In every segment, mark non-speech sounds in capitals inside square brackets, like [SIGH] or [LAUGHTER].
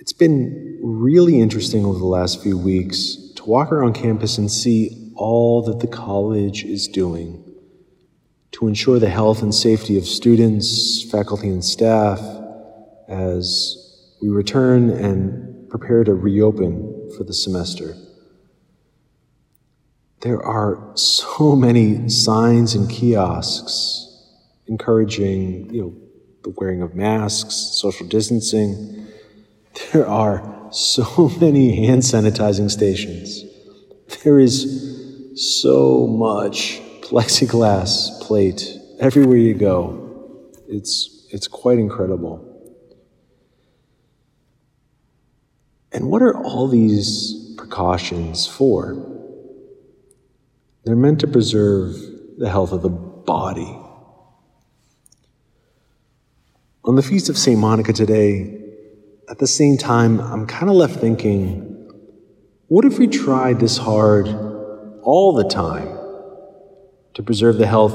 It's been really interesting over the last few weeks to walk around campus and see all that the college is doing to ensure the health and safety of students, faculty, and staff as we return and prepare to reopen for the semester. There are so many signs and kiosks encouraging, you know, the wearing of masks, social distancing. There are so [LAUGHS] many hand sanitizing stations. There is so much plexiglass plate everywhere you go. It's, it's quite incredible. And what are all these precautions for? They're meant to preserve the health of the body. On the Feast of St. Monica today, at the same time, I'm kind of left thinking what if we tried this hard all the time to preserve the health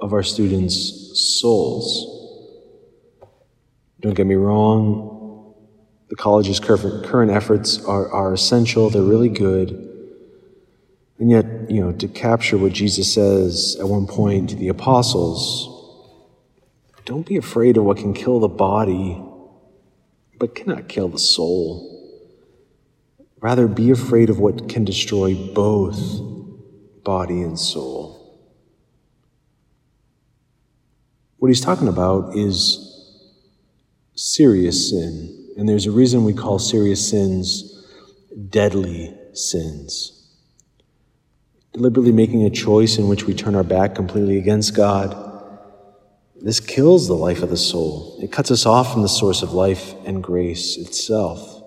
of our students' souls? Don't get me wrong, the college's current efforts are, are essential, they're really good. And yet, you know, to capture what Jesus says at one point to the apostles, don't be afraid of what can kill the body, but cannot kill the soul. Rather, be afraid of what can destroy both body and soul. What he's talking about is serious sin. And there's a reason we call serious sins deadly sins deliberately making a choice in which we turn our back completely against God, this kills the life of the soul. It cuts us off from the source of life and grace itself.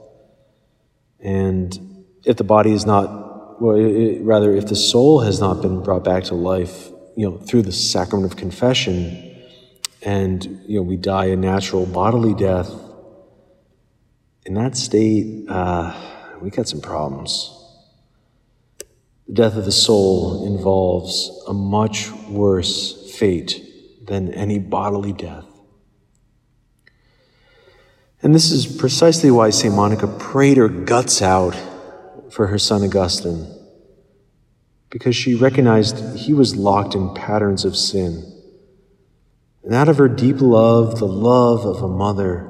And if the body is not, well, it, rather, if the soul has not been brought back to life, you know, through the sacrament of confession, and you know, we die a natural bodily death, in that state, uh, we got some problems. The death of the soul involves a much worse fate than any bodily death. And this is precisely why St. Monica prayed her guts out for her son Augustine, because she recognized he was locked in patterns of sin. And out of her deep love, the love of a mother,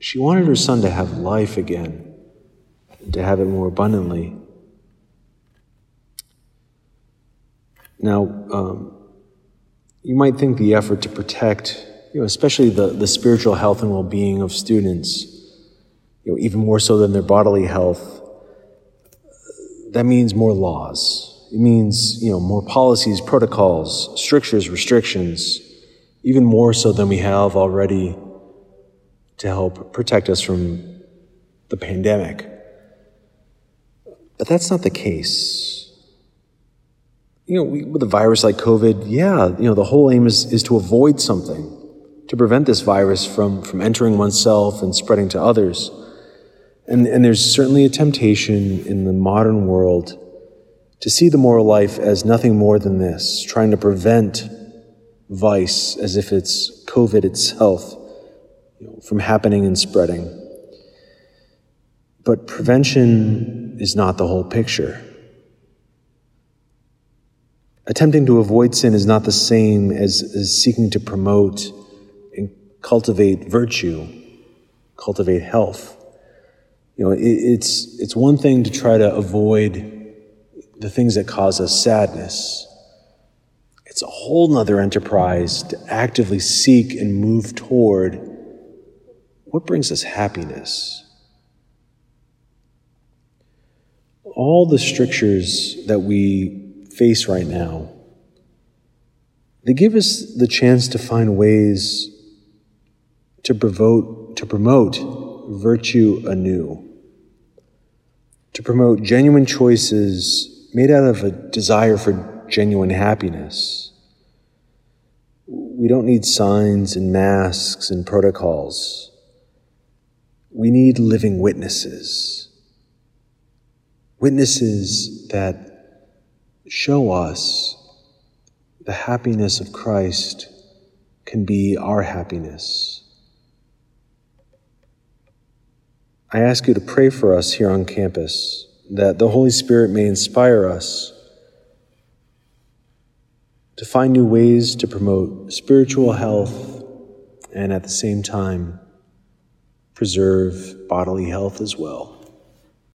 she wanted her son to have life again, and to have it more abundantly. Now, um, you might think the effort to protect, you know, especially the, the spiritual health and well being of students, you know, even more so than their bodily health, that means more laws. It means, you know, more policies, protocols, strictures, restrictions, even more so than we have already to help protect us from the pandemic. But that's not the case you know, we, with a virus like COVID, yeah, you know, the whole aim is, is to avoid something, to prevent this virus from, from entering oneself and spreading to others. And, and there's certainly a temptation in the modern world to see the moral life as nothing more than this, trying to prevent vice as if it's COVID itself you know, from happening and spreading. But prevention is not the whole picture. Attempting to avoid sin is not the same as, as seeking to promote and cultivate virtue, cultivate health. You know, it, it's, it's one thing to try to avoid the things that cause us sadness. It's a whole nother enterprise to actively seek and move toward what brings us happiness. All the strictures that we face right now, they give us the chance to find ways to promote, to promote virtue anew, to promote genuine choices made out of a desire for genuine happiness. We don't need signs and masks and protocols. We need living witnesses. Witnesses that show us the happiness of Christ can be our happiness. I ask you to pray for us here on campus, that the Holy Spirit may inspire us to find new ways to promote spiritual health and at the same time preserve bodily health as well.